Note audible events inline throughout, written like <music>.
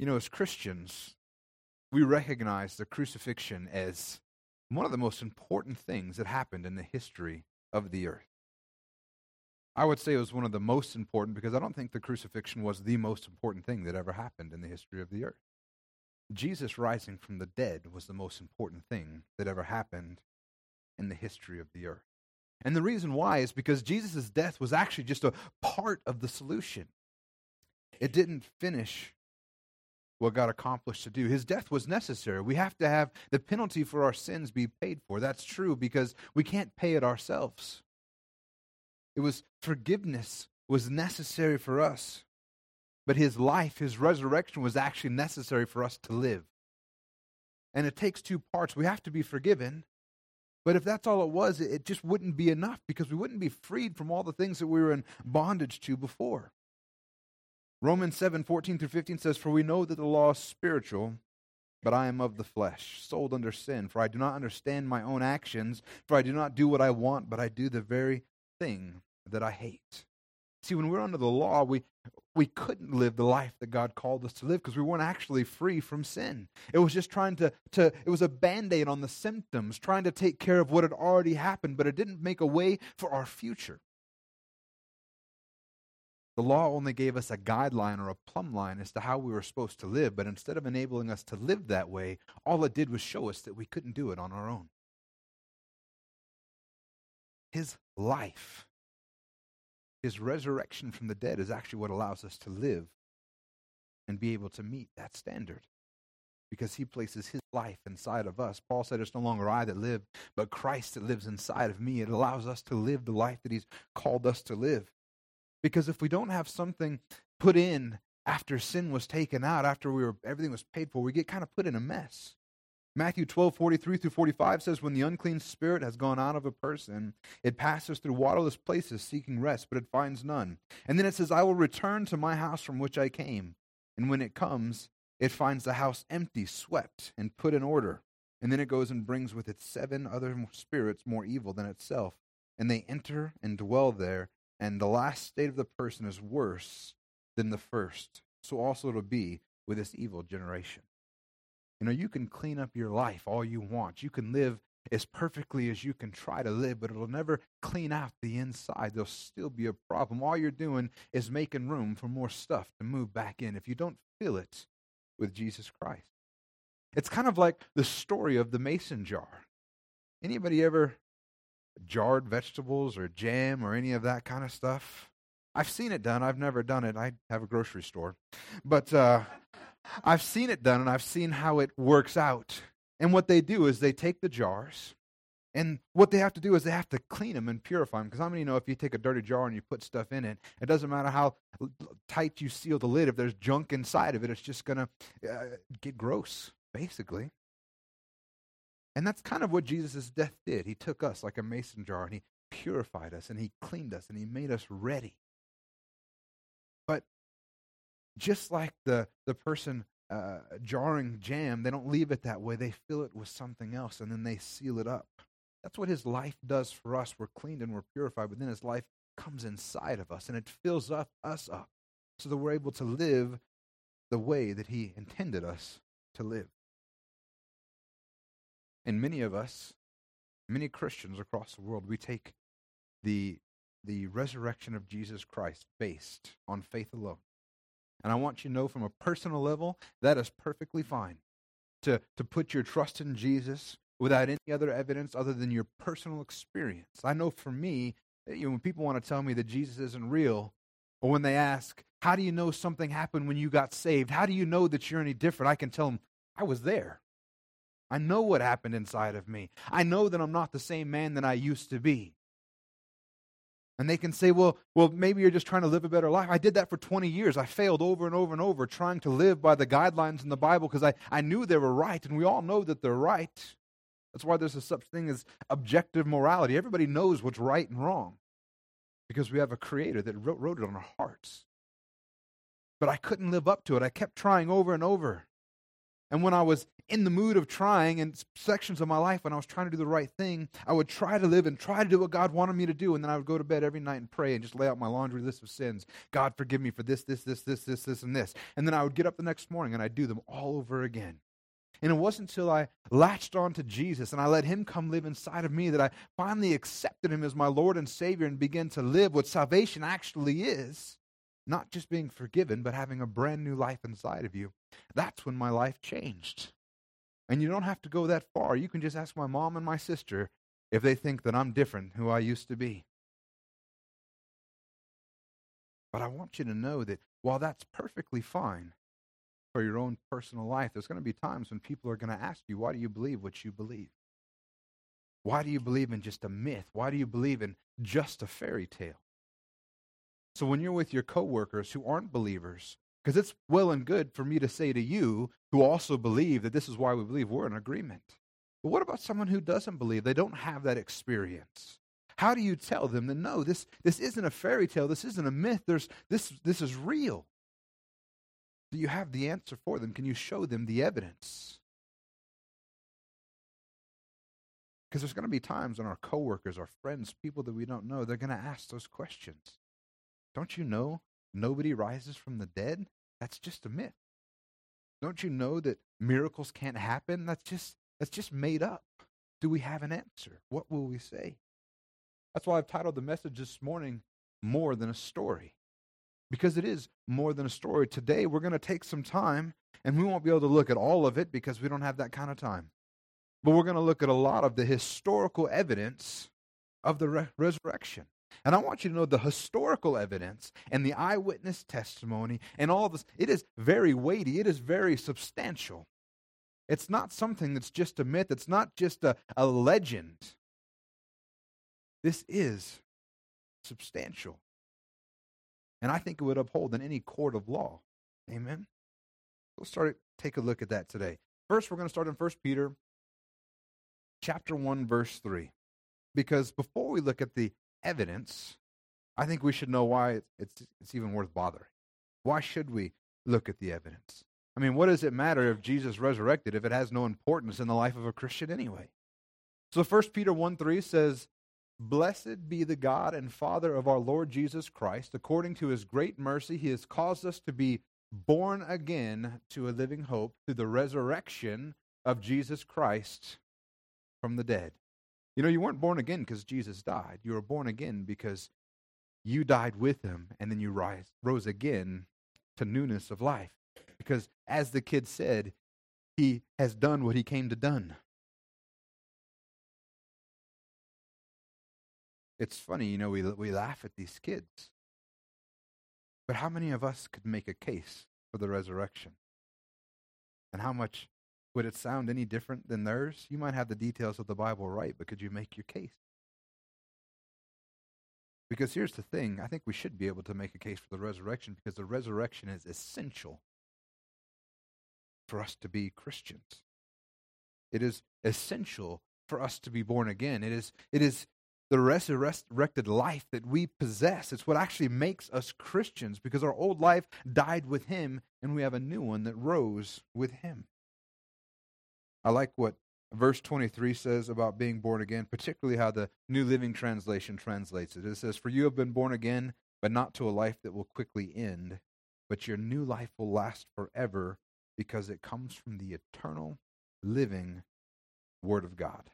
You know, as Christians, we recognize the crucifixion as one of the most important things that happened in the history of the earth. I would say it was one of the most important because I don't think the crucifixion was the most important thing that ever happened in the history of the earth. Jesus rising from the dead was the most important thing that ever happened in the history of the earth. And the reason why is because Jesus' death was actually just a part of the solution. It didn't finish what God accomplished to do. His death was necessary. We have to have the penalty for our sins be paid for. That's true because we can't pay it ourselves. It was forgiveness was necessary for us. But his life, his resurrection was actually necessary for us to live. And it takes two parts. We have to be forgiven. But if that's all it was, it just wouldn't be enough because we wouldn't be freed from all the things that we were in bondage to before. Romans 7 14 through 15 says, For we know that the law is spiritual, but I am of the flesh, sold under sin. For I do not understand my own actions, for I do not do what I want, but I do the very thing that I hate. See, when we're under the law, we, we couldn't live the life that God called us to live because we weren't actually free from sin. It was just trying to, to it was a band aid on the symptoms, trying to take care of what had already happened, but it didn't make a way for our future. The law only gave us a guideline or a plumb line as to how we were supposed to live, but instead of enabling us to live that way, all it did was show us that we couldn't do it on our own. His life, his resurrection from the dead, is actually what allows us to live and be able to meet that standard because he places his life inside of us. Paul said, It's no longer I that live, but Christ that lives inside of me. It allows us to live the life that he's called us to live. Because if we don't have something put in after sin was taken out, after we were everything was paid for, we get kind of put in a mess. Matthew 12, 43 through 45 says, When the unclean spirit has gone out of a person, it passes through waterless places seeking rest, but it finds none. And then it says, I will return to my house from which I came. And when it comes, it finds the house empty, swept, and put in order. And then it goes and brings with it seven other spirits more evil than itself. And they enter and dwell there and the last state of the person is worse than the first. So also it'll be with this evil generation. You know, you can clean up your life all you want. You can live as perfectly as you can try to live, but it'll never clean out the inside. There'll still be a problem. All you're doing is making room for more stuff to move back in if you don't fill it with Jesus Christ. It's kind of like the story of the mason jar. Anybody ever jarred vegetables or jam or any of that kind of stuff. I've seen it done. I've never done it. I have a grocery store. But uh, I've seen it done and I've seen how it works out. And what they do is they take the jars and what they have to do is they have to clean them and purify them. Because how many know if you take a dirty jar and you put stuff in it, it doesn't matter how tight you seal the lid, if there's junk inside of it, it's just going to uh, get gross, basically. And that's kind of what Jesus' death did. He took us like a mason jar and he purified us and he cleaned us and he made us ready. But just like the, the person uh, jarring jam, they don't leave it that way. They fill it with something else and then they seal it up. That's what his life does for us. We're cleaned and we're purified, but then his life comes inside of us and it fills up, us up so that we're able to live the way that he intended us to live. And many of us, many Christians across the world, we take the, the resurrection of Jesus Christ based on faith alone. And I want you to know from a personal level, that is perfectly fine. To, to put your trust in Jesus without any other evidence other than your personal experience. I know for me, eh, you know, when people want to tell me that Jesus isn't real, or when they ask, How do you know something happened when you got saved? How do you know that you're any different? I can tell them, I was there. I know what happened inside of me. I know that I'm not the same man that I used to be. And they can say, well, well, maybe you're just trying to live a better life. I did that for 20 years. I failed over and over and over trying to live by the guidelines in the Bible because I, I knew they were right, and we all know that they're right. That's why there's a such thing as objective morality. Everybody knows what's right and wrong because we have a creator that wrote, wrote it on our hearts. But I couldn't live up to it. I kept trying over and over. And when I was in the mood of trying in sections of my life when I was trying to do the right thing, I would try to live and try to do what God wanted me to do. And then I would go to bed every night and pray and just lay out my laundry list of sins. God, forgive me for this, this, this, this, this, this, and this. And then I would get up the next morning and I'd do them all over again. And it wasn't until I latched on to Jesus and I let Him come live inside of me that I finally accepted Him as my Lord and Savior and began to live what salvation actually is not just being forgiven, but having a brand new life inside of you. That's when my life changed. And you don't have to go that far. You can just ask my mom and my sister if they think that I'm different who I used to be. But I want you to know that while that's perfectly fine for your own personal life, there's going to be times when people are going to ask you, why do you believe what you believe? Why do you believe in just a myth? Why do you believe in just a fairy tale? So when you're with your coworkers who aren't believers, because it's well and good for me to say to you who also believe that this is why we believe we're in agreement. But what about someone who doesn't believe? They don't have that experience. How do you tell them that no, this, this isn't a fairy tale, this isn't a myth, There's, this, this is real? Do you have the answer for them? Can you show them the evidence? Because there's going to be times when our coworkers, our friends, people that we don't know, they're going to ask those questions. Don't you know nobody rises from the dead? That's just a myth. Don't you know that miracles can't happen? That's just that's just made up. Do we have an answer? What will we say? That's why I've titled the message this morning More Than a Story. Because it is more than a story. Today we're going to take some time and we won't be able to look at all of it because we don't have that kind of time. But we're going to look at a lot of the historical evidence of the re- resurrection. And I want you to know the historical evidence and the eyewitness testimony and all this. It is very weighty, it is very substantial. It's not something that's just a myth, it's not just a, a legend. This is substantial. And I think it would uphold in any court of law. Amen. Let's start take a look at that today. First, we're going to start in 1 Peter chapter 1 verse 3. Because before we look at the evidence, I think we should know why it's, it's even worth bothering. Why should we look at the evidence? I mean, what does it matter if Jesus resurrected if it has no importance in the life of a Christian anyway? So 1 Peter 1 3 says, Blessed be the God and Father of our Lord Jesus Christ. According to his great mercy, he has caused us to be born again to a living hope through the resurrection of Jesus Christ from the dead. You know, you weren't born again because Jesus died. You were born again because you died with him and then you rise, rose again to newness of life. Because as the kid said, he has done what he came to done. It's funny, you know, we, we laugh at these kids. But how many of us could make a case for the resurrection? And how much would it sound any different than theirs? You might have the details of the Bible right, but could you make your case? Because here's the thing I think we should be able to make a case for the resurrection because the resurrection is essential for us to be Christians. It is essential for us to be born again. It is, it is the resurrected life that we possess. It's what actually makes us Christians because our old life died with Him and we have a new one that rose with Him. I like what verse 23 says about being born again, particularly how the New Living Translation translates it. It says, For you have been born again, but not to a life that will quickly end, but your new life will last forever because it comes from the eternal, living Word of God.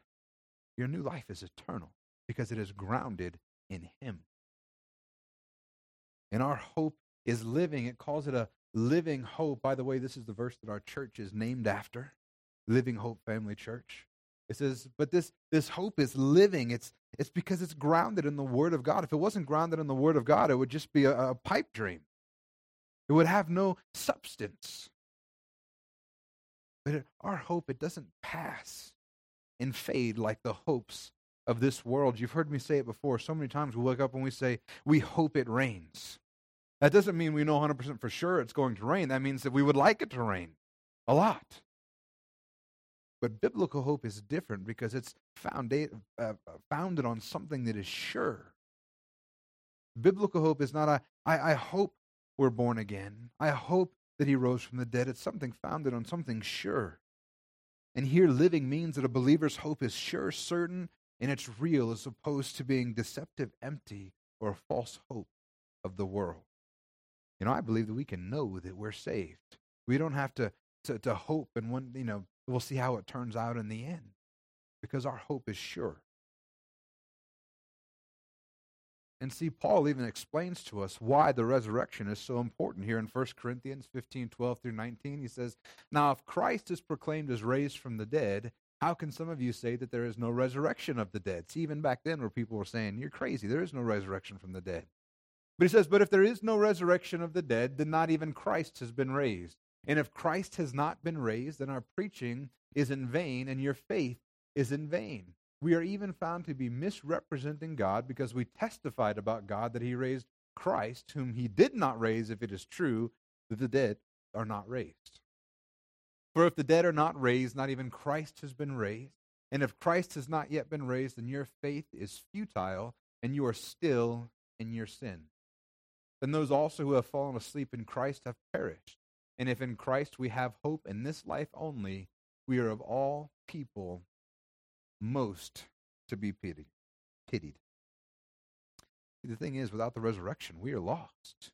Your new life is eternal because it is grounded in Him. And our hope is living. It calls it a living hope. By the way, this is the verse that our church is named after. Living Hope Family Church. It says, but this, this hope is living. It's, it's because it's grounded in the Word of God. If it wasn't grounded in the Word of God, it would just be a, a pipe dream. It would have no substance. But it, our hope, it doesn't pass and fade like the hopes of this world. You've heard me say it before. So many times we wake up and we say, we hope it rains. That doesn't mean we know 100% for sure it's going to rain. That means that we would like it to rain a lot. But biblical hope is different because it's founda- uh, founded on something that is sure. Biblical hope is not a, I, I hope we're born again. I hope that he rose from the dead. It's something founded on something sure. And here, living means that a believer's hope is sure, certain, and it's real as opposed to being deceptive, empty, or a false hope of the world. You know, I believe that we can know that we're saved. We don't have to, to, to hope and one, you know, we'll see how it turns out in the end because our hope is sure. And see, Paul even explains to us why the resurrection is so important here in 1 Corinthians 15 12 through 19. He says, Now, if Christ is proclaimed as raised from the dead, how can some of you say that there is no resurrection of the dead? See, even back then, where people were saying, You're crazy, there is no resurrection from the dead. But he says, But if there is no resurrection of the dead, then not even Christ has been raised. And if Christ has not been raised, then our preaching is in vain and your faith is in vain. We are even found to be misrepresenting God because we testified about God that he raised Christ, whom he did not raise, if it is true that the dead are not raised. For if the dead are not raised, not even Christ has been raised. And if Christ has not yet been raised, then your faith is futile and you are still in your sin. Then those also who have fallen asleep in Christ have perished. And if in Christ we have hope in this life only, we are of all people most to be pitied. Pitied. The thing is, without the resurrection, we are lost.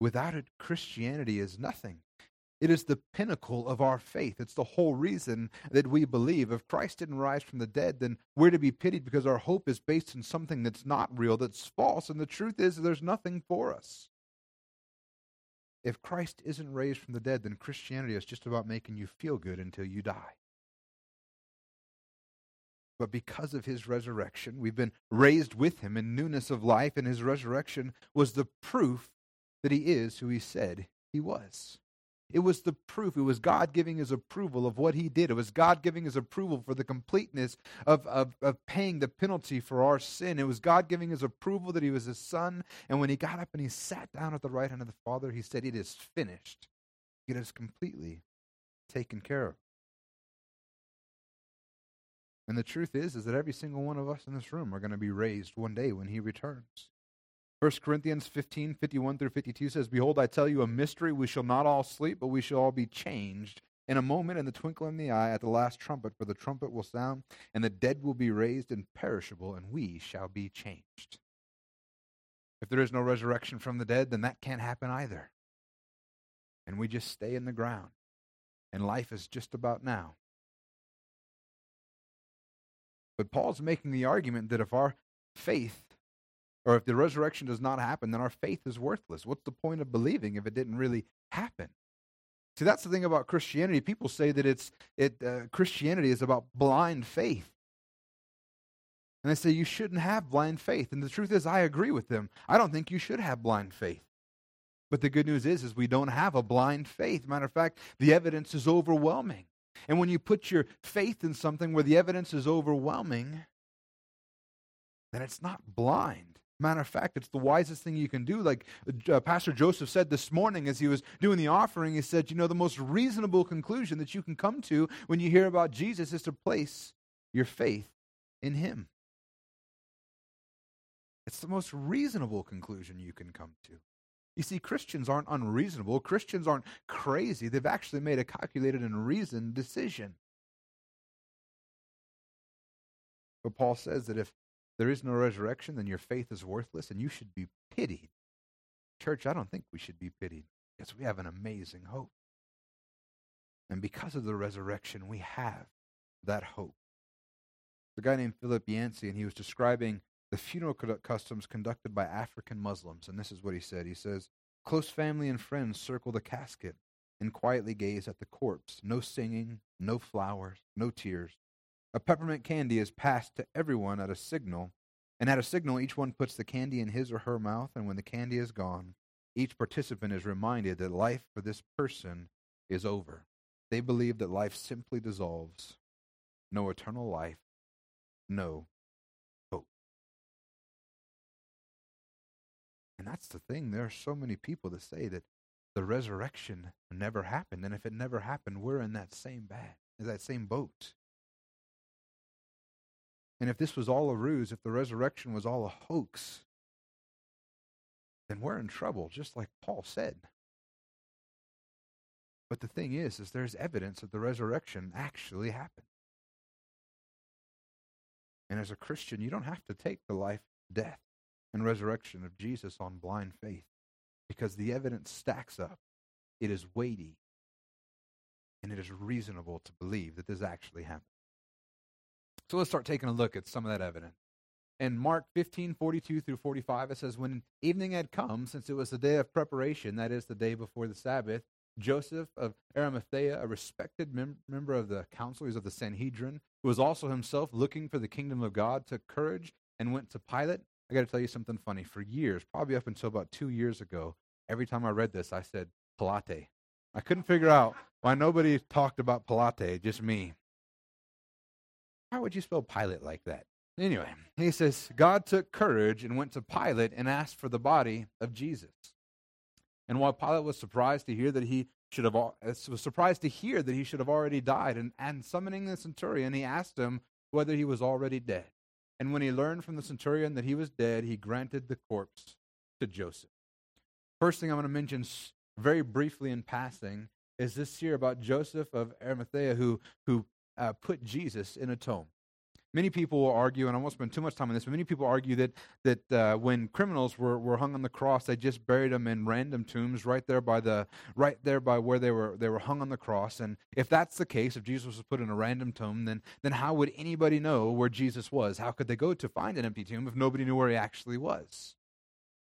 Without it, Christianity is nothing. It is the pinnacle of our faith. It's the whole reason that we believe. If Christ didn't rise from the dead, then we're to be pitied because our hope is based in something that's not real, that's false. And the truth is, there's nothing for us. If Christ isn't raised from the dead, then Christianity is just about making you feel good until you die. But because of his resurrection, we've been raised with him in newness of life, and his resurrection was the proof that he is who he said he was. It was the proof. It was God giving his approval of what he did. It was God giving his approval for the completeness of, of, of paying the penalty for our sin. It was God giving his approval that he was his son. And when he got up and he sat down at the right hand of the Father, he said, It is finished. It is completely taken care of. And the truth is, is that every single one of us in this room are going to be raised one day when he returns. 1 Corinthians 15, 51 through 52 says, Behold, I tell you a mystery. We shall not all sleep, but we shall all be changed in a moment, in the twinkling of the eye, at the last trumpet. For the trumpet will sound, and the dead will be raised imperishable, and we shall be changed. If there is no resurrection from the dead, then that can't happen either. And we just stay in the ground. And life is just about now. But Paul's making the argument that if our faith, or if the resurrection does not happen, then our faith is worthless. What's the point of believing if it didn't really happen? See, that's the thing about Christianity. People say that it's it uh, Christianity is about blind faith. And they say you shouldn't have blind faith. And the truth is, I agree with them. I don't think you should have blind faith. But the good news is, is we don't have a blind faith. Matter of fact, the evidence is overwhelming. And when you put your faith in something where the evidence is overwhelming, then it's not blind. Matter of fact, it's the wisest thing you can do. Like uh, Pastor Joseph said this morning as he was doing the offering, he said, You know, the most reasonable conclusion that you can come to when you hear about Jesus is to place your faith in him. It's the most reasonable conclusion you can come to. You see, Christians aren't unreasonable. Christians aren't crazy. They've actually made a calculated and reasoned decision. But Paul says that if there is no resurrection, then your faith is worthless and you should be pitied. Church, I don't think we should be pitied because we have an amazing hope. And because of the resurrection, we have that hope. A guy named Philip Yancey, and he was describing the funeral customs conducted by African Muslims. And this is what he said He says, Close family and friends circle the casket and quietly gaze at the corpse. No singing, no flowers, no tears. A peppermint candy is passed to everyone at a signal, and at a signal, each one puts the candy in his or her mouth, and when the candy is gone, each participant is reminded that life for this person is over. They believe that life simply dissolves. No eternal life, no hope. And that's the thing. There are so many people that say that the resurrection never happened. And if it never happened, we're in that same bag, that same boat. And if this was all a ruse, if the resurrection was all a hoax, then we're in trouble, just like Paul said. But the thing is, is there's evidence that the resurrection actually happened. And as a Christian, you don't have to take the life, death, and resurrection of Jesus on blind faith because the evidence stacks up. It is weighty, and it is reasonable to believe that this actually happened. So let's start taking a look at some of that evidence. In Mark 15, 42 through 45, it says, When evening had come, since it was the day of preparation, that is, the day before the Sabbath, Joseph of Arimathea, a respected mem- member of the councilors of the Sanhedrin, who was also himself looking for the kingdom of God, took courage and went to Pilate. I got to tell you something funny. For years, probably up until about two years ago, every time I read this, I said, Pilate. I couldn't figure out why nobody talked about Pilate, just me. How would you spell Pilate like that? Anyway, he says, God took courage and went to Pilate and asked for the body of Jesus. And while Pilate was surprised to hear that he should have uh, was surprised to hear that he should have already died, and, and summoning the centurion, he asked him whether he was already dead. And when he learned from the centurion that he was dead, he granted the corpse to Joseph. First thing I'm going to mention very briefly in passing is this here about Joseph of Arimathea who, who uh, put Jesus in a tomb. Many people will argue, and I won't spend too much time on this, but many people argue that, that uh, when criminals were, were hung on the cross, they just buried them in random tombs right there by the right there by where they were they were hung on the cross. And if that's the case, if Jesus was put in a random tomb, then then how would anybody know where Jesus was? How could they go to find an empty tomb if nobody knew where he actually was?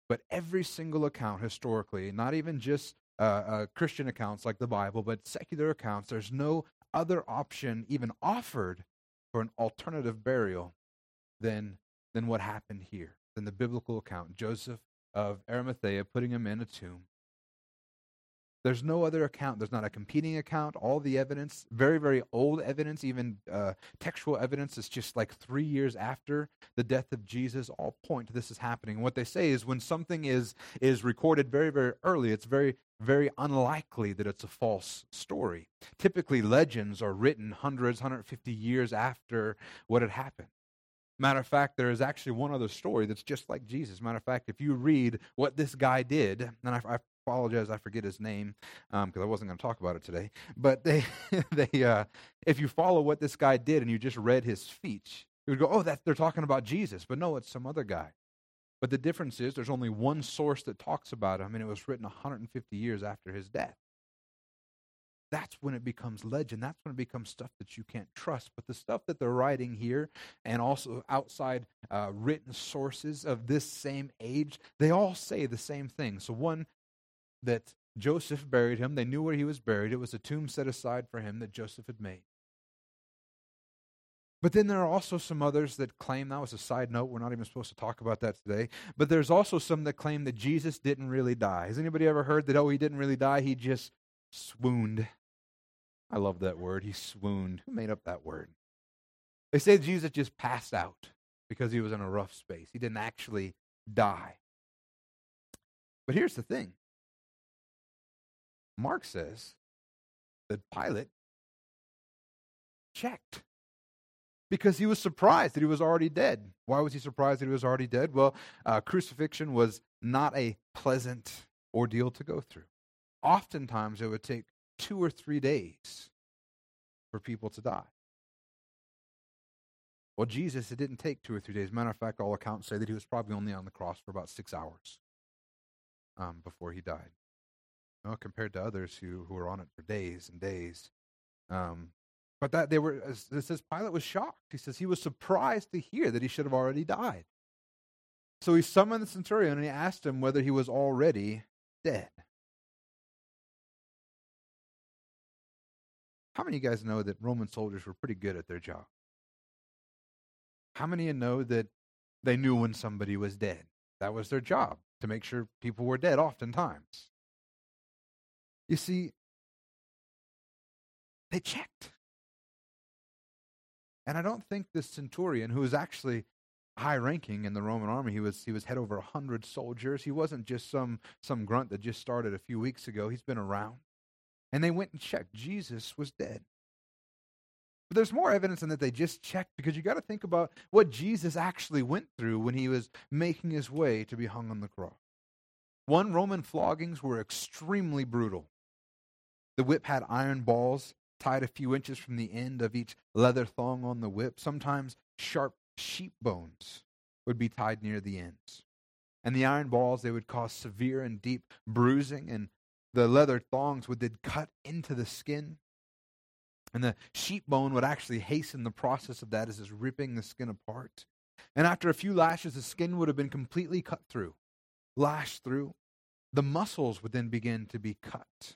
But every single account historically, not even just uh, uh, Christian accounts like the Bible, but secular accounts, there's no other option even offered for an alternative burial than, than what happened here, than the biblical account. Joseph of Arimathea putting him in a tomb. There's no other account. There's not a competing account. All the evidence, very, very old evidence, even uh, textual evidence, is just like three years after the death of Jesus. All point to this is happening. And what they say is when something is is recorded very, very early, it's very, very unlikely that it's a false story. Typically, legends are written hundreds, 150 years after what had happened. Matter of fact, there is actually one other story that's just like Jesus. Matter of fact, if you read what this guy did, and I, I apologize, I forget his name because um, I wasn't going to talk about it today. But they, <laughs> they, uh, if you follow what this guy did and you just read his speech, you would go, "Oh, that they're talking about Jesus," but no, it's some other guy. But the difference is there's only one source that talks about him, and it was written 150 years after his death. That's when it becomes legend. That's when it becomes stuff that you can't trust. But the stuff that they're writing here, and also outside uh, written sources of this same age, they all say the same thing. So, one, that Joseph buried him. They knew where he was buried. It was a tomb set aside for him that Joseph had made. But then there are also some others that claim, that was a side note, we're not even supposed to talk about that today. But there's also some that claim that Jesus didn't really die. Has anybody ever heard that, oh, he didn't really die, he just swooned? I love that word. He swooned. Who made up that word? They say Jesus just passed out because he was in a rough space. He didn't actually die. But here's the thing Mark says that Pilate checked because he was surprised that he was already dead. Why was he surprised that he was already dead? Well, uh, crucifixion was not a pleasant ordeal to go through. Oftentimes, it would take two or three days for people to die. Well, Jesus, it didn't take two or three days. Matter of fact, all accounts say that he was probably only on the cross for about six hours um, before he died. Well, compared to others who, who were on it for days and days. Um, but that they were, it says Pilate was shocked. He says he was surprised to hear that he should have already died. So he summoned the centurion and he asked him whether he was already dead. How many of you guys know that Roman soldiers were pretty good at their job? How many of you know that they knew when somebody was dead? That was their job, to make sure people were dead oftentimes. You see, they checked. And I don't think this centurion, who was actually high ranking in the Roman army, he was he was head over a hundred soldiers. He wasn't just some some grunt that just started a few weeks ago. He's been around. And they went and checked. Jesus was dead. But there's more evidence than that they just checked because you got to think about what Jesus actually went through when he was making his way to be hung on the cross. One, Roman floggings were extremely brutal. The whip had iron balls tied a few inches from the end of each leather thong on the whip. Sometimes sharp sheep bones would be tied near the ends. And the iron balls, they would cause severe and deep bruising, and the leather thongs would then cut into the skin. And the sheep bone would actually hasten the process of that as it's ripping the skin apart. And after a few lashes, the skin would have been completely cut through, lashed through. The muscles would then begin to be cut.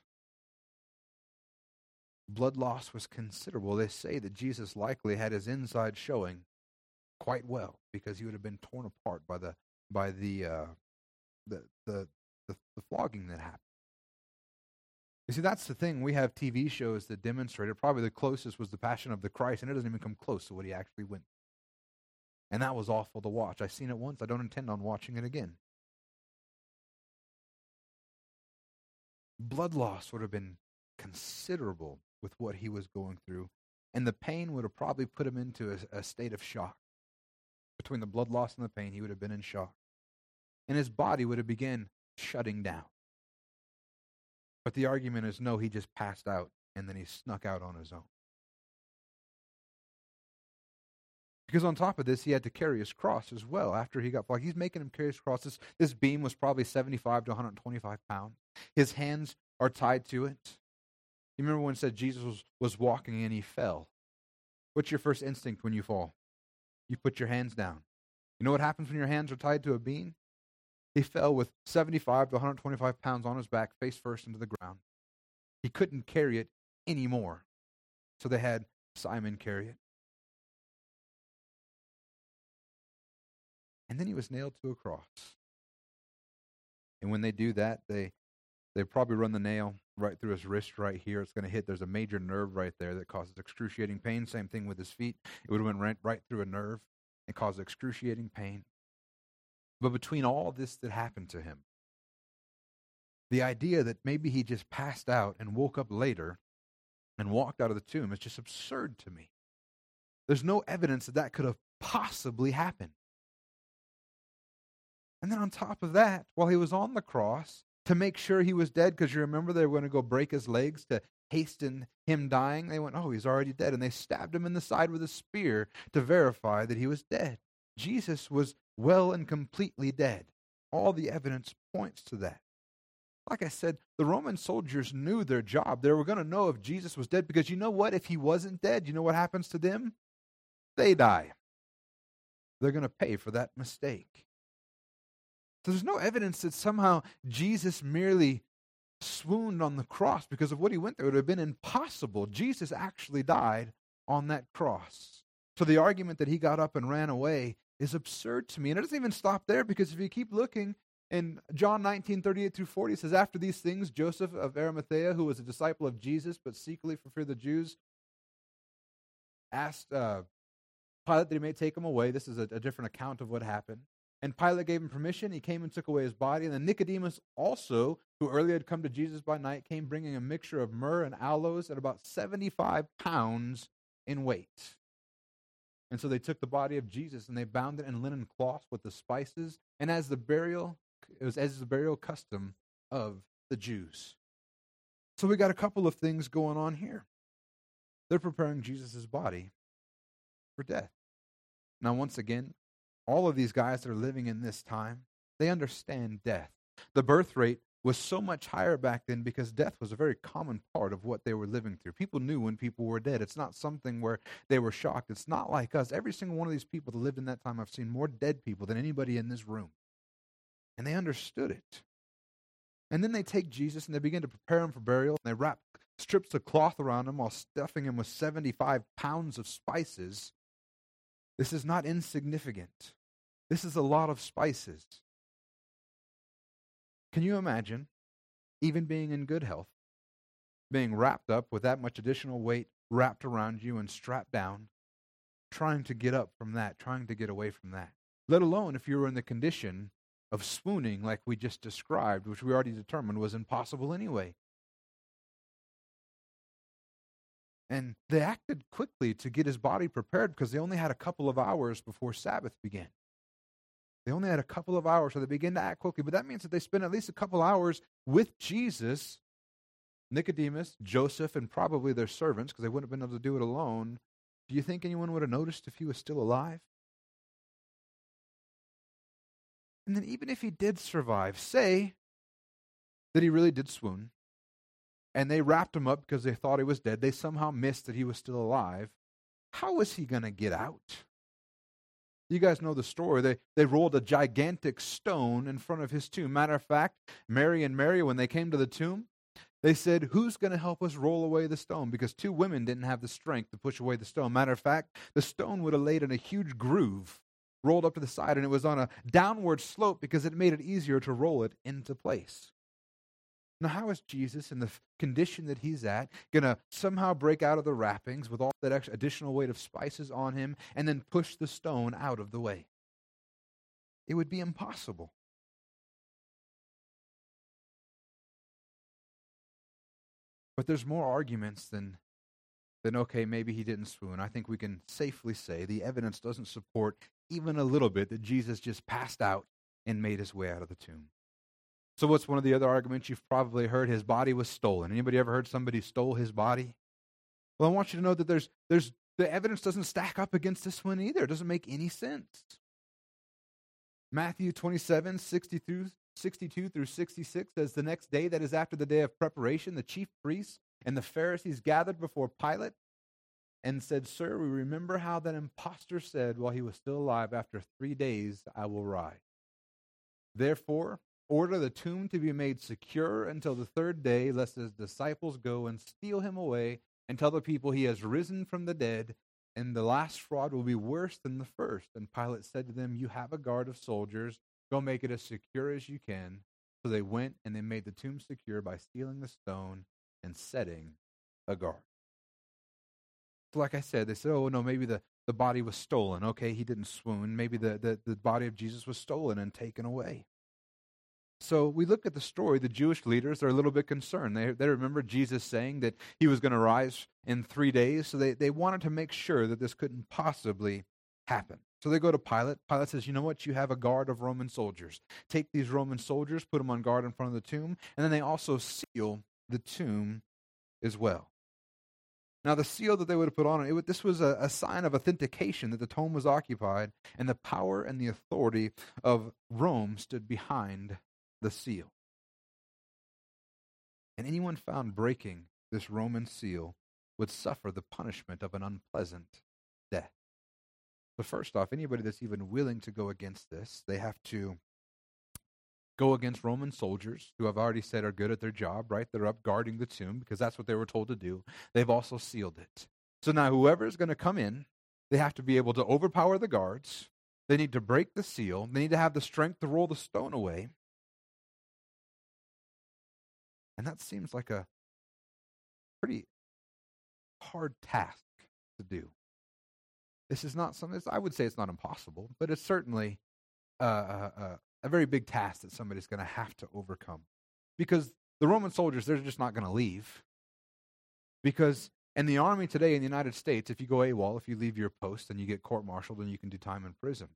Blood loss was considerable. They say that Jesus likely had his inside showing quite well because he would have been torn apart by the by the uh, the, the the the flogging that happened. You see, that's the thing. We have TV shows that demonstrate it. Probably the closest was the Passion of the Christ, and it doesn't even come close to what he actually went. Through. And that was awful to watch. I've seen it once. I don't intend on watching it again. Blood loss would have been considerable with what he was going through, and the pain would have probably put him into a, a state of shock between the blood loss and the pain, he would have been in shock. And his body would have begun shutting down. But the argument is no, he just passed out and then he snuck out on his own. Because on top of this, he had to carry his cross as well after he got flogged. He's making him carry his cross. This, this beam was probably 75 to 125 pounds. His hands are tied to it. You remember when it said Jesus was, was walking and he fell? What's your first instinct when you fall? you put your hands down. You know what happens when your hands are tied to a beam? He fell with 75 to 125 pounds on his back, face first into the ground. He couldn't carry it anymore. So they had Simon carry it. And then he was nailed to a cross. And when they do that, they they probably run the nail right through his wrist right here. It's going to hit. There's a major nerve right there that causes excruciating pain. Same thing with his feet. It would have went right, right through a nerve and caused excruciating pain. But between all this that happened to him, the idea that maybe he just passed out and woke up later and walked out of the tomb is just absurd to me. There's no evidence that that could have possibly happened. And then on top of that, while he was on the cross, to make sure he was dead because you remember they were going to go break his legs to hasten him dying. They went, Oh, he's already dead. And they stabbed him in the side with a spear to verify that he was dead. Jesus was well and completely dead. All the evidence points to that. Like I said, the Roman soldiers knew their job. They were going to know if Jesus was dead because you know what? If he wasn't dead, you know what happens to them? They die. They're going to pay for that mistake. So there's no evidence that somehow Jesus merely swooned on the cross because of what he went through. It would have been impossible. Jesus actually died on that cross. So the argument that he got up and ran away is absurd to me. And it doesn't even stop there because if you keep looking in John 19, 38 through 40, says, After these things, Joseph of Arimathea, who was a disciple of Jesus, but secretly for fear of the Jews, asked uh, Pilate that he may take him away. This is a, a different account of what happened. And Pilate gave him permission. He came and took away his body. And then Nicodemus, also, who earlier had come to Jesus by night, came bringing a mixture of myrrh and aloes at about 75 pounds in weight. And so they took the body of Jesus and they bound it in linen cloth with the spices, and as the burial, it was as the burial custom of the Jews. So we got a couple of things going on here. They're preparing Jesus' body for death. Now, once again, all of these guys that are living in this time, they understand death. The birth rate was so much higher back then because death was a very common part of what they were living through. People knew when people were dead. It's not something where they were shocked. It's not like us. Every single one of these people that lived in that time, I've seen more dead people than anybody in this room. And they understood it. And then they take Jesus and they begin to prepare him for burial. And they wrap strips of cloth around him while stuffing him with 75 pounds of spices. This is not insignificant. This is a lot of spices. Can you imagine even being in good health, being wrapped up with that much additional weight wrapped around you and strapped down, trying to get up from that, trying to get away from that? Let alone if you were in the condition of swooning like we just described, which we already determined was impossible anyway. And they acted quickly to get his body prepared because they only had a couple of hours before Sabbath began. They only had a couple of hours, so they begin to act quickly. But that means that they spend at least a couple hours with Jesus Nicodemus, Joseph, and probably their servants, because they wouldn't have been able to do it alone, do you think anyone would have noticed if he was still alive? And then, even if he did survive, say that he really did swoon, and they wrapped him up because they thought he was dead, they somehow missed that he was still alive. How was he going to get out? You guys know the story. They, they rolled a gigantic stone in front of his tomb. Matter of fact, Mary and Mary, when they came to the tomb, they said, Who's going to help us roll away the stone? Because two women didn't have the strength to push away the stone. Matter of fact, the stone would have laid in a huge groove, rolled up to the side, and it was on a downward slope because it made it easier to roll it into place. Now, how is Jesus, in the condition that he's at, going to somehow break out of the wrappings with all that additional weight of spices on him and then push the stone out of the way? It would be impossible. But there's more arguments than, than okay, maybe he didn't swoon. I think we can safely say the evidence doesn't support even a little bit that Jesus just passed out and made his way out of the tomb. So what's one of the other arguments you've probably heard? His body was stolen. Anybody ever heard somebody stole his body? Well, I want you to know that there's there's the evidence doesn't stack up against this one either. It doesn't make any sense. Matthew 27, 60 through, 62 through 66 says, The next day, that is after the day of preparation, the chief priests and the Pharisees gathered before Pilate and said, Sir, we remember how that impostor said while he was still alive, After three days I will rise. Therefore, order the tomb to be made secure until the third day, lest his disciples go and steal him away and tell the people he has risen from the dead, and the last fraud will be worse than the first. And Pilate said to them, You have a guard of soldiers Go make it as secure as you can. So they went and they made the tomb secure by stealing the stone and setting a guard. So, like I said, they said, oh, no, maybe the, the body was stolen. Okay, he didn't swoon. Maybe the, the, the body of Jesus was stolen and taken away. So we look at the story, the Jewish leaders are a little bit concerned. They, they remember Jesus saying that he was going to rise in three days, so they, they wanted to make sure that this couldn't possibly happen. So they go to Pilate. Pilate says, You know what? You have a guard of Roman soldiers. Take these Roman soldiers, put them on guard in front of the tomb, and then they also seal the tomb as well. Now, the seal that they would have put on it, it this was a, a, sign of authentication that the tomb was occupied, and the power and the authority of Rome stood behind the seal. And anyone found breaking this Roman seal would suffer the punishment of an unpleasant death. But first off, anybody that's even willing to go against this, they have to go against Roman soldiers who I've already said are good at their job, right? They're up guarding the tomb because that's what they were told to do. They've also sealed it. So now whoever is going to come in, they have to be able to overpower the guards. They need to break the seal. They need to have the strength to roll the stone away. And that seems like a pretty hard task to do. This is not something, I would say it's not impossible, but it's certainly a very big task that somebody's going to have to overcome. Because the Roman soldiers, they're just not going to leave. Because in the army today in the United States, if you go AWOL, if you leave your post, then you get court martialed and you can do time in prison.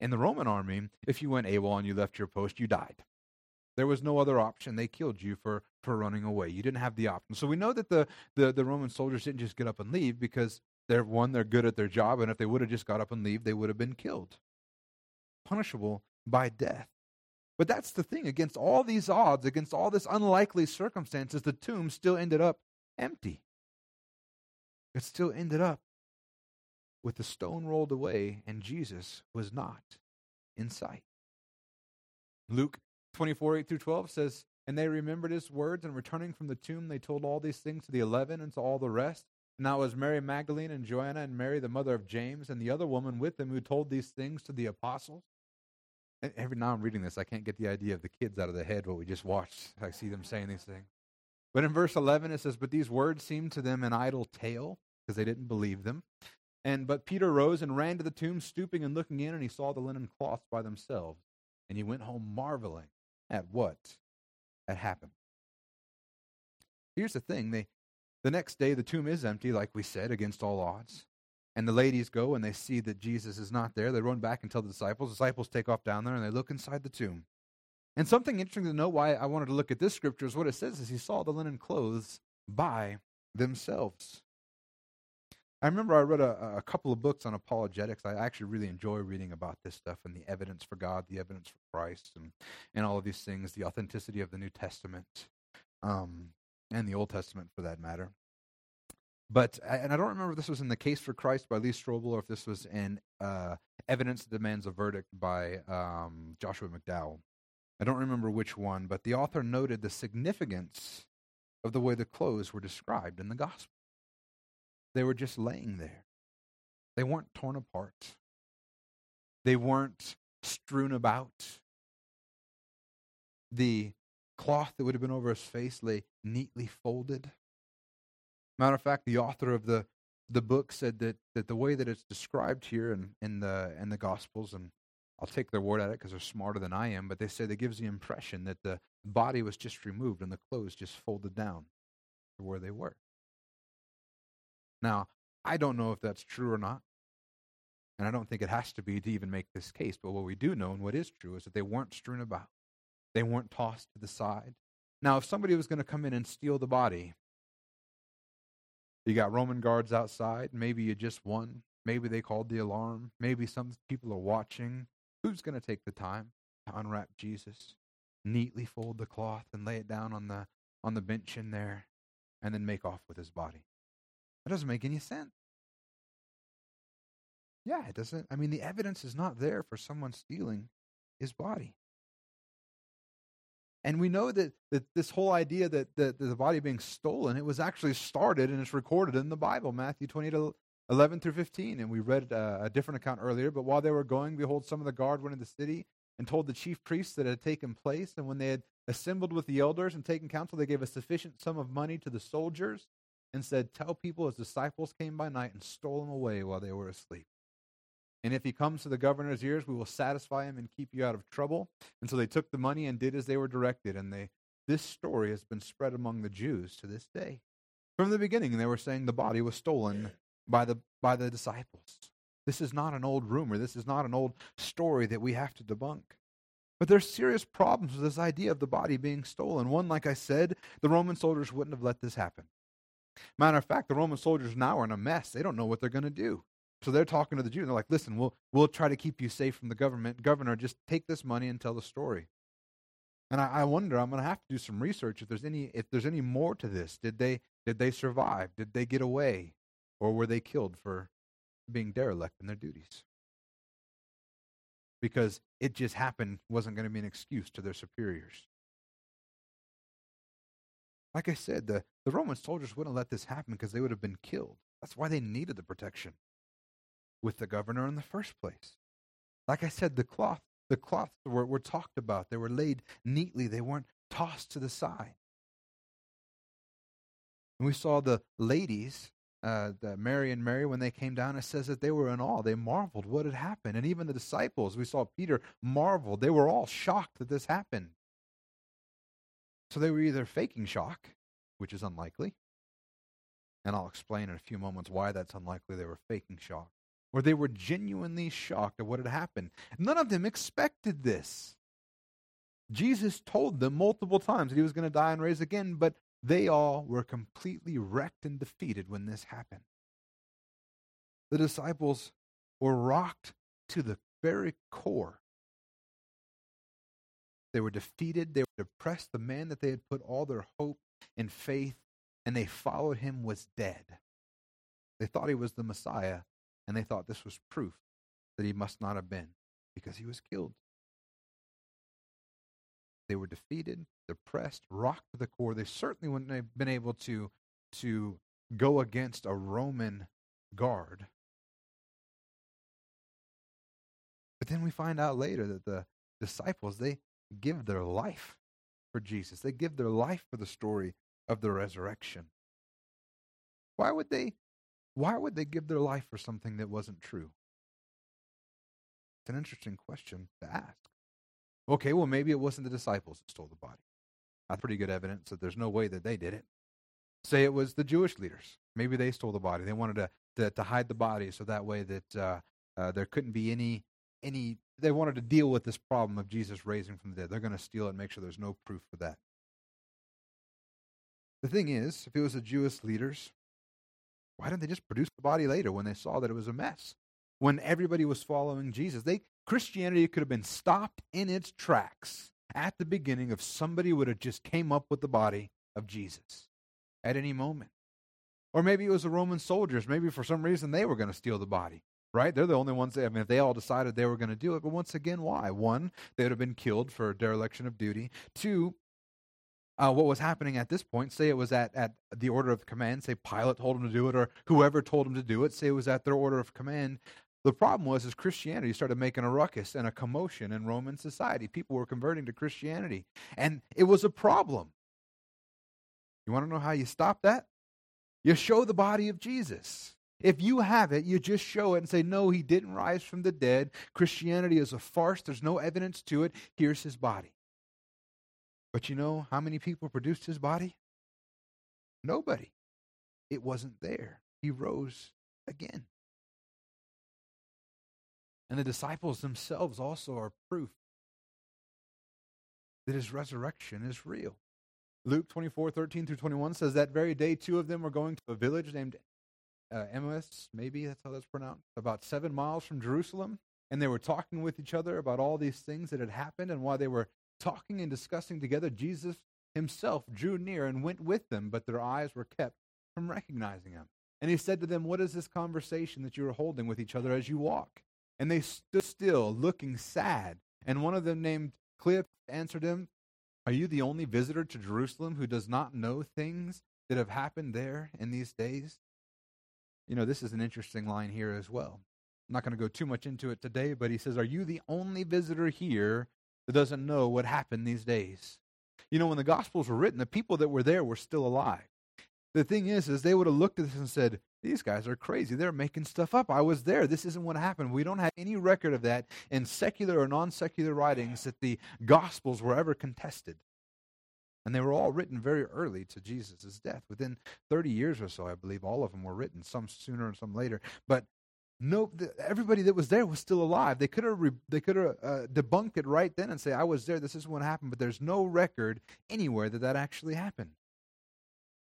In the Roman army, if you went AWOL and you left your post, you died. There was no other option. They killed you for, for running away. You didn't have the option. So we know that the, the, the Roman soldiers didn't just get up and leave because they're one, they're good at their job, and if they would have just got up and leave, they would have been killed. Punishable by death. But that's the thing. Against all these odds, against all this unlikely circumstances, the tomb still ended up empty. It still ended up with the stone rolled away, and Jesus was not in sight. Luke 24, 8 through 12 says, And they remembered his words, and returning from the tomb, they told all these things to the eleven and to all the rest. Now it was Mary Magdalene and Joanna and Mary, the mother of James, and the other woman with them who told these things to the apostles. And every now I'm reading this, I can't get the idea of the kids out of the head what we just watched. <laughs> I see them saying these things. But in verse 11 it says, But these words seemed to them an idle tale, because they didn't believe them. And but Peter rose and ran to the tomb, stooping and looking in, and he saw the linen cloths by themselves. And he went home marveling at what had happened. Here's the thing they the next day, the tomb is empty, like we said, against all odds. And the ladies go and they see that Jesus is not there. They run back and tell the disciples. The disciples take off down there and they look inside the tomb. And something interesting to know why I wanted to look at this scripture is what it says is he saw the linen clothes by themselves. I remember I read a, a couple of books on apologetics. I actually really enjoy reading about this stuff and the evidence for God, the evidence for Christ, and, and all of these things, the authenticity of the New Testament um, and the Old Testament for that matter. But, and I don't remember if this was in The Case for Christ by Lee Strobel or if this was in uh, Evidence Demands a Verdict by um, Joshua McDowell. I don't remember which one, but the author noted the significance of the way the clothes were described in the gospel. They were just laying there. They weren't torn apart. They weren't strewn about. The cloth that would have been over his face lay neatly folded. Matter of fact, the author of the, the book said that, that the way that it's described here in, in, the, in the Gospels, and I'll take their word at it because they're smarter than I am, but they said it gives the impression that the body was just removed and the clothes just folded down to where they were. Now, I don't know if that's true or not. And I don't think it has to be to even make this case. But what we do know and what is true is that they weren't strewn about, they weren't tossed to the side. Now, if somebody was going to come in and steal the body, you got Roman guards outside. Maybe you just won. Maybe they called the alarm. Maybe some people are watching. Who's going to take the time to unwrap Jesus, neatly fold the cloth, and lay it down on the on the bench in there, and then make off with his body? That doesn't make any sense. Yeah, it doesn't. I mean, the evidence is not there for someone stealing his body. And we know that, that this whole idea that, that, the body being stolen, it was actually started and it's recorded in the Bible, Matthew 28, 11 through 15. And we read uh, a different account earlier. But while they were going, behold, some of the guard went into the city and told the chief priests that it had taken place. And when they had assembled with the elders and taken counsel, they gave a sufficient sum of money to the soldiers and said, Tell people his disciples came by night and stole him away while they were asleep. And if he comes to the governor's ears, we will satisfy him and keep you out of trouble. And so they took the money and did as they were directed. And they, this story has been spread among the Jews to this day. From the beginning, they were saying the body was stolen by the, by the disciples. This is not an old rumor. This is not an old story that we have to debunk. But there's serious problems with this idea of the body being stolen. One, like I said, the Roman soldiers wouldn't have let this happen. Matter of fact, the Roman soldiers now are in a mess. They don't know what they're going to do. So they're talking to the Jews. They're like, listen, we'll, we'll try to keep you safe from the government. Governor, just take this money and tell the story. And I, I wonder, I'm going to have to do some research if there's any if there's any more to this. Did they did they survive? Did they get away? Or were they killed for being derelict in their duties? Because it just happened wasn't going to be an excuse to their superiors. Like I said, the, the Roman soldiers wouldn't let this happen because they would have been killed. That's why they needed the protection with the governor in the first place. Like I said, the cloth, the cloths were, were talked about. They were laid neatly. They weren't tossed to the side. And we saw the ladies, uh, the Mary and Mary, when they came down, it says that they were in awe. They marveled what had happened. And even the disciples, we saw Peter marveled. They were all shocked that this happened. So they were either faking shock, which is unlikely, and I'll explain in a few moments why that's unlikely. They were faking shock, or they were genuinely shocked at what had happened. None of them expected this. Jesus told them multiple times that he was going to die and raise again, but they all were completely wrecked and defeated when this happened. The disciples were rocked to the very core they were defeated. They were depressed. The man that they had put all their hope and faith and they followed him was dead. They thought he was the Messiah, and they thought this was proof that he must not have been because he was killed. They were defeated, depressed, rocked to the core. They certainly wouldn't have been able to, to go against a Roman guard. But then we find out later that the disciples, they, give their life for Jesus. They give their life for the story of the resurrection. Why would they why would they give their life for something that wasn't true? It's an interesting question to ask. Okay, well maybe it wasn't the disciples that stole the body. That's pretty good evidence that there's no way that they did it. Say it was the Jewish leaders. Maybe they stole the body. They wanted to to, to hide the body so that way that uh, uh, there couldn't be any any they wanted to deal with this problem of Jesus raising from the dead. They're going to steal it and make sure there's no proof for that. The thing is, if it was the Jewish leaders, why didn't they just produce the body later when they saw that it was a mess? When everybody was following Jesus, they Christianity could have been stopped in its tracks at the beginning if somebody would have just came up with the body of Jesus at any moment. Or maybe it was the Roman soldiers. Maybe for some reason they were going to steal the body, right? They're the only ones. That, I mean, if they all decided they were going to do it, but once again, why? One, they would have been killed for dereliction of duty. Two, uh, what was happening at this point, say it was at, at the order of command, say Pilate told him to do it, or whoever told him to do it, say it was at their order of command. The problem was, is Christianity started making a ruckus and a commotion in Roman society. People were converting to Christianity, and it was a problem. You want to know how you stop that? You show the body of Jesus. If you have it, you just show it and say, No, he didn't rise from the dead. Christianity is a farce. There's no evidence to it. Here's his body. But you know how many people produced his body? Nobody. It wasn't there. He rose again. And the disciples themselves also are proof that his resurrection is real. Luke 24, 13 through 21 says that very day, two of them were going to a village named uh, Emmaus, maybe that's how that's pronounced, about seven miles from Jerusalem. And they were talking with each other about all these things that had happened. And while they were talking and discussing together, Jesus himself drew near and went with them, but their eyes were kept from recognizing him. And he said to them, What is this conversation that you are holding with each other as you walk? And they stood still, looking sad. And one of them, named Cleopas, answered him, are you the only visitor to Jerusalem who does not know things that have happened there in these days? You know, this is an interesting line here as well. I'm not going to go too much into it today, but he says, Are you the only visitor here that doesn't know what happened these days? You know, when the Gospels were written, the people that were there were still alive. The thing is, is they would have looked at this and said, these guys are crazy. They're making stuff up. I was there. This isn't what happened. We don't have any record of that in secular or non secular writings that the Gospels were ever contested. And they were all written very early to Jesus' death. Within 30 years or so, I believe, all of them were written, some sooner and some later. But no, everybody that was there was still alive. They could have they could have uh, debunked it right then and say, "I was there. This is what happened." But there's no record anywhere that that actually happened.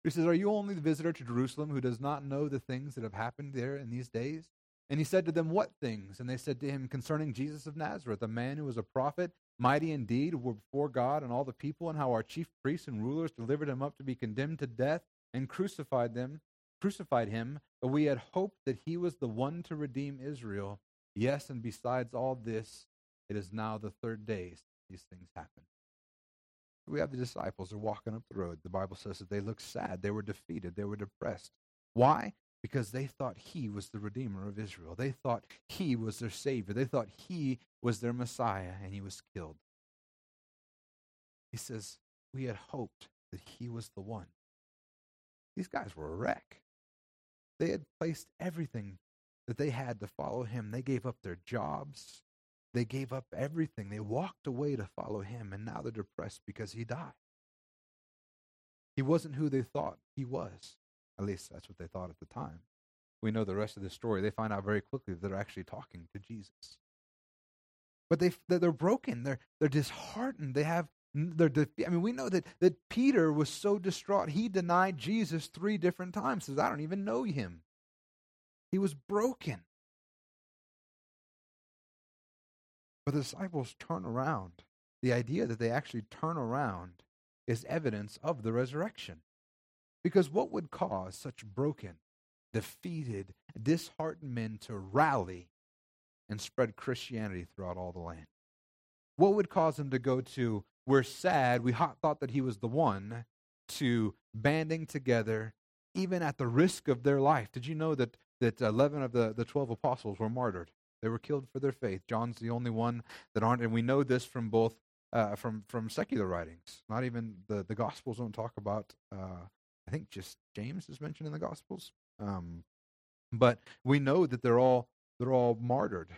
He says, Are you only the visitor to Jerusalem who does not know the things that have happened there in these days? And he said to them, What things? And they said to him, Concerning Jesus of Nazareth, a man who was a prophet, mighty indeed were before God and all the people, and how our chief priests and rulers delivered him up to be condemned to death and crucified them, crucified him. But we had hoped that he was the one to redeem Israel. Yes, and besides all this, it is now the third day these things happen. We have the disciples, they're walking up the road. The Bible says that they looked sad, they were defeated, they were depressed. Why? Because they thought he was the Redeemer of Israel. They thought he was their Savior. They thought he was their Messiah, and he was killed. He says, We had hoped that he was the one. These guys were a wreck. They had placed everything that they had to follow him. They gave up their jobs, they gave up everything. They walked away to follow him, and now they're depressed because he died. He wasn't who they thought he was. At least that's what they thought at the time. We know the rest of the story. They find out very quickly that they're actually talking to Jesus. But they they're broken. They're they're disheartened. They have they're I mean, we know that that Peter was so distraught he denied Jesus three different times. Says, "I don't even know him." He was broken. But the disciples turn around. The idea that they actually turn around is evidence of the resurrection. Because what would cause such broken, defeated, disheartened men to rally and spread Christianity throughout all the land? What would cause them to go to, we're sad, we thought that he was the one, to banding together, even at the risk of their life? Did you know that, that 11 of the, the 12 apostles were martyred? They were killed for their faith. John's the only one that aren't, and we know this from both uh, from from secular writings. Not even the the Gospels don't talk about. Uh, I think just James is mentioned in the Gospels. Um, but we know that they're all they're all martyred.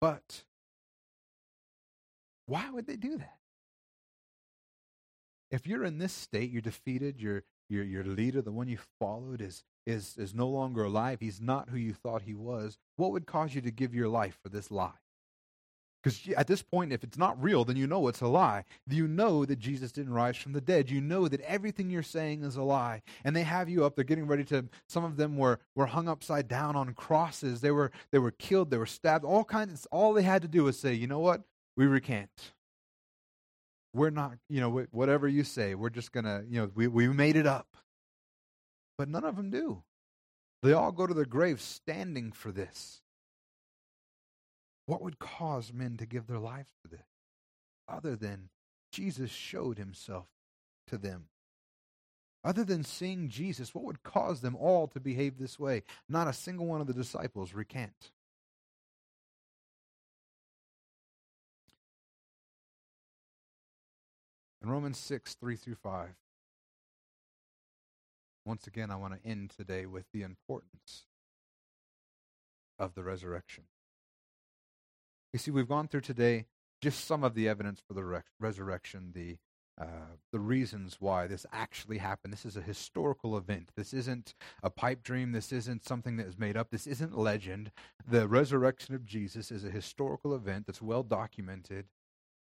But why would they do that? If you're in this state, you're defeated, you're your, your leader, the one you followed, is, is, is no longer alive. He's not who you thought he was. What would cause you to give your life for this lie? Because at this point, if it's not real, then you know it's a lie. You know that Jesus didn't rise from the dead. You know that everything you're saying is a lie. And they have you up. They're getting ready to. Some of them were, were hung upside down on crosses. They were they were killed. They were stabbed. All kinds. Of, all they had to do was say, you know what? We recant. We're not. You know, whatever you say, we're just gonna. You know, we we made it up. But none of them do. They all go to their graves standing for this. What would cause men to give their lives for this? Other than Jesus showed himself to them. Other than seeing Jesus, what would cause them all to behave this way? Not a single one of the disciples recant. In Romans 6, 3 through 5, once again, I want to end today with the importance of the resurrection. You see, we've gone through today just some of the evidence for the re- resurrection, the uh, the reasons why this actually happened. This is a historical event. This isn't a pipe dream. This isn't something that is made up. This isn't legend. The resurrection of Jesus is a historical event that's well documented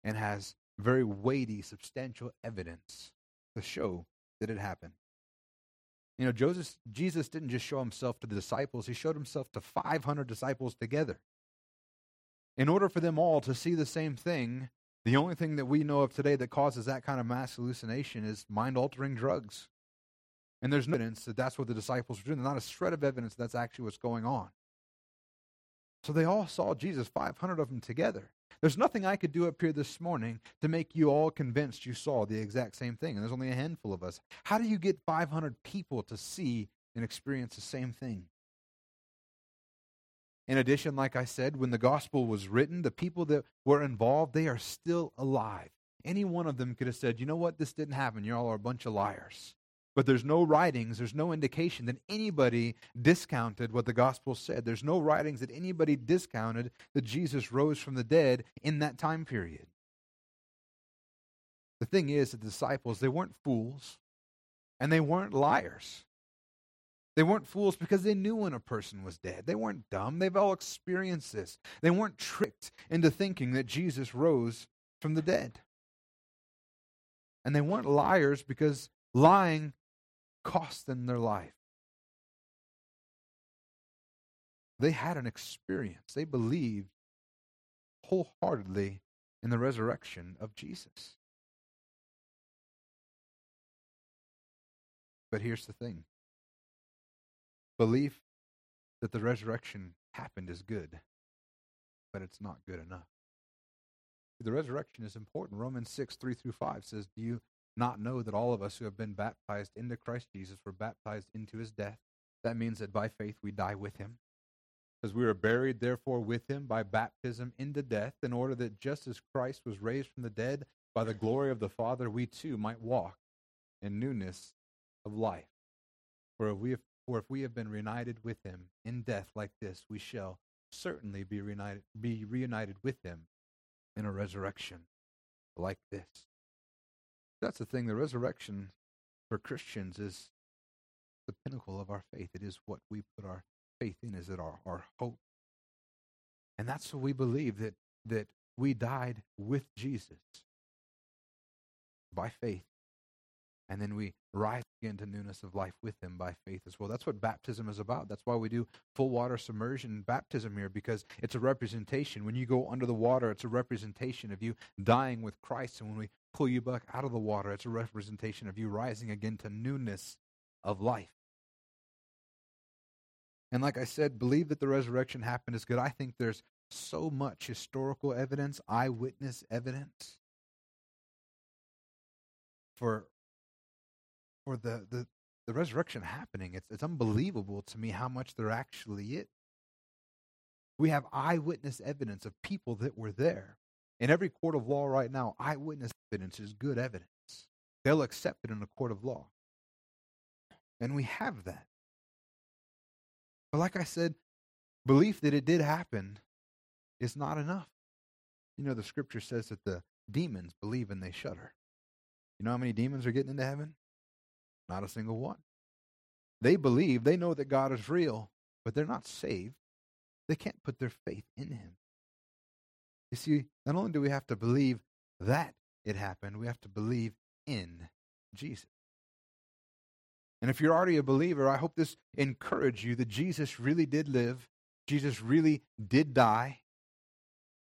and has very weighty, substantial evidence to show that it happened. You know, Joseph, Jesus didn't just show himself to the disciples, he showed himself to 500 disciples together. In order for them all to see the same thing, the only thing that we know of today that causes that kind of mass hallucination is mind altering drugs. And there's no evidence that that's what the disciples were doing. There's not a shred of evidence that that's actually what's going on. So they all saw Jesus, 500 of them together. There's nothing I could do up here this morning to make you all convinced you saw the exact same thing. And there's only a handful of us. How do you get 500 people to see and experience the same thing? In addition, like I said, when the gospel was written, the people that were involved, they are still alive. Any one of them could have said, you know what, this didn't happen. You all are a bunch of liars. But there's no writings, there's no indication that anybody discounted what the gospel said. There's no writings that anybody discounted that Jesus rose from the dead in that time period. The thing is, the disciples, they weren't fools and they weren't liars. They weren't fools because they knew when a person was dead. They weren't dumb. They've all experienced this. They weren't tricked into thinking that Jesus rose from the dead. And they weren't liars because lying cost them their life. They had an experience. They believed wholeheartedly in the resurrection of Jesus. But here's the thing Belief that the resurrection happened is good, but it's not good enough. The resurrection is important. Romans 6, 3 through 5 says, Do you not know that all of us who have been baptized into Christ Jesus were baptized into his death? That means that by faith we die with him. Because we were buried, therefore, with him by baptism into death, in order that just as Christ was raised from the dead by the glory of the Father, we too might walk in newness of life. For if we have for if we have been reunited with him in death like this, we shall certainly be reunited, be reunited with him in a resurrection like this. That's the thing. The resurrection for Christians is the pinnacle of our faith. It is what we put our faith in, is it our, our hope. And that's what we believe that, that we died with Jesus by faith and then we rise again to newness of life with him by faith as well. That's what baptism is about. That's why we do full water submersion baptism here, because it's a representation. When you go under the water, it's a representation of you dying with Christ. And when we pull you back out of the water, it's a representation of you rising again to newness of life. And like I said, believe that the resurrection happened is good. I think there's so much historical evidence, eyewitness evidence for for the, the, the resurrection happening. It's, it's unbelievable to me how much there actually is. We have eyewitness evidence of people that were there. In every court of law right now, eyewitness evidence is good evidence. They'll accept it in a court of law. And we have that. But like I said, belief that it did happen is not enough. You know, the scripture says that the demons believe and they shudder. You know how many demons are getting into heaven? Not a single one. They believe, they know that God is real, but they're not saved. They can't put their faith in him. You see, not only do we have to believe that it happened, we have to believe in Jesus. And if you're already a believer, I hope this encourage you that Jesus really did live, Jesus really did die,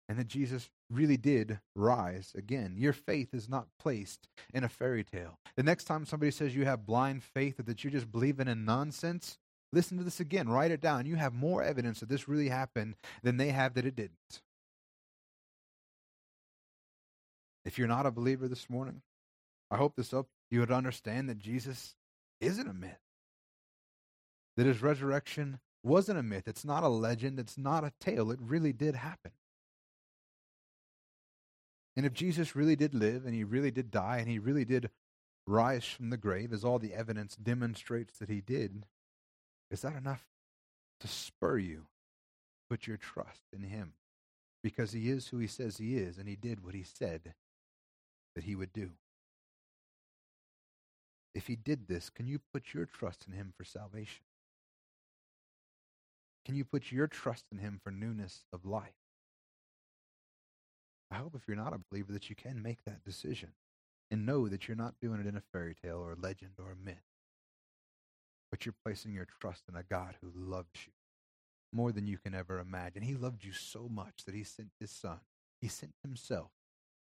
and that Jesus really did rise again. Your faith is not placed in a fairy tale. The next time somebody says you have blind faith or that you're just believing in nonsense, listen to this again, write it down. You have more evidence that this really happened than they have that it didn't. If you're not a believer this morning, I hope this up you would understand that Jesus isn't a myth. That his resurrection wasn't a myth. It's not a legend. It's not a tale. It really did happen. And if Jesus really did live and he really did die and he really did rise from the grave, as all the evidence demonstrates that he did, is that enough to spur you? To put your trust in him because he is who he says he is and he did what he said that he would do. If he did this, can you put your trust in him for salvation? Can you put your trust in him for newness of life? I hope if you're not a believer that you can make that decision and know that you're not doing it in a fairy tale or a legend or a myth, but you're placing your trust in a God who loves you more than you can ever imagine. He loved you so much that he sent his son. He sent himself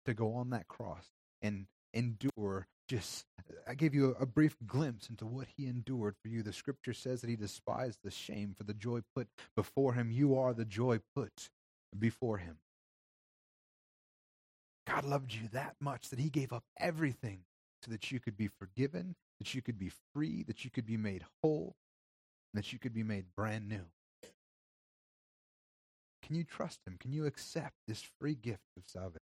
to go on that cross and endure just I gave you a, a, brief glimpse into what he endured for you. The scripture says that he despised the shame for the joy put before him. You are the joy put before him. God loved you that much that he gave up everything so that you could be forgiven, that you could be free, that you could be made whole, that you could be made brand new. Can you trust him? Can you accept this free gift of salvation?